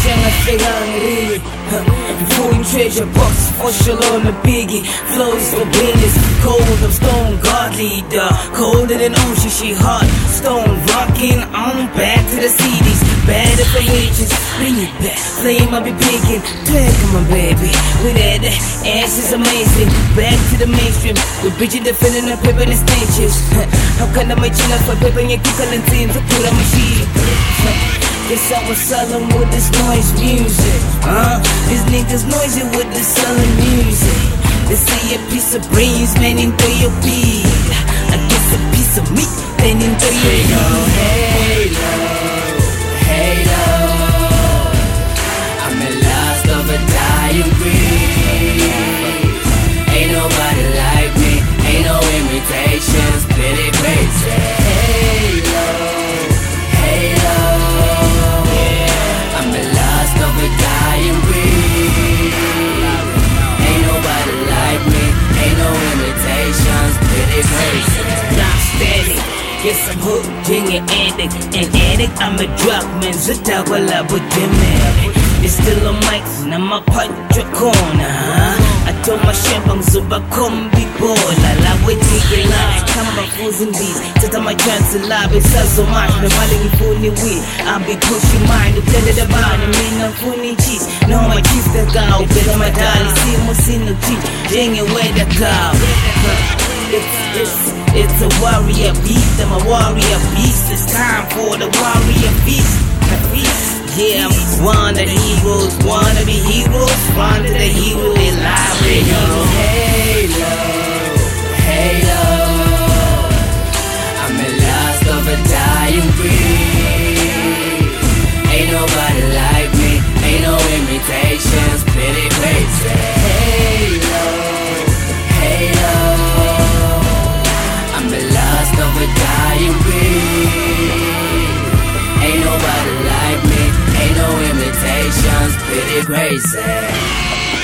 Shanghai Shanghai Rig Food treasure box sure. on the biggie. Flows for business Cold I'm stone godly the Colder than ocean she hot Stone rockin' I'm back to the CDs Bad at the wages Bring it back Flame I be picking. Tag my baby With that ass is amazing. Back to the mainstream The bitch you defending the paper and stages How can I make you not for paper and your kicker and teams I put on my sheet. Guess I was selling with this noise music. Uh, these niggas noisy with this selling music. They say a piece of brains, man, into your beat. I guess a piece of meat, then into your Halo, Guess I'm hooked in your addict. An addict, I'm a drug man. Zita wala budeme. It's still on mic, na mapadyo kona ha? Ato mashembang zuba kombi bola La weti live, kama fusing beats Tata my chance to live, it's so much Me maling ifuni we, I'll be pushing mine. Upende da bani, mina funi cheese. No my cheese the cow, upende madali Simu sinu cheese, jenge weda cow It's, it's, it's a warrior beast, I'm a warrior beast. It's time for the warrior beast, the beast. Yeah, I'm one of the heroes, one of the heroes, one of the heroes, they lie with you. halo, imitations, pretty crazy.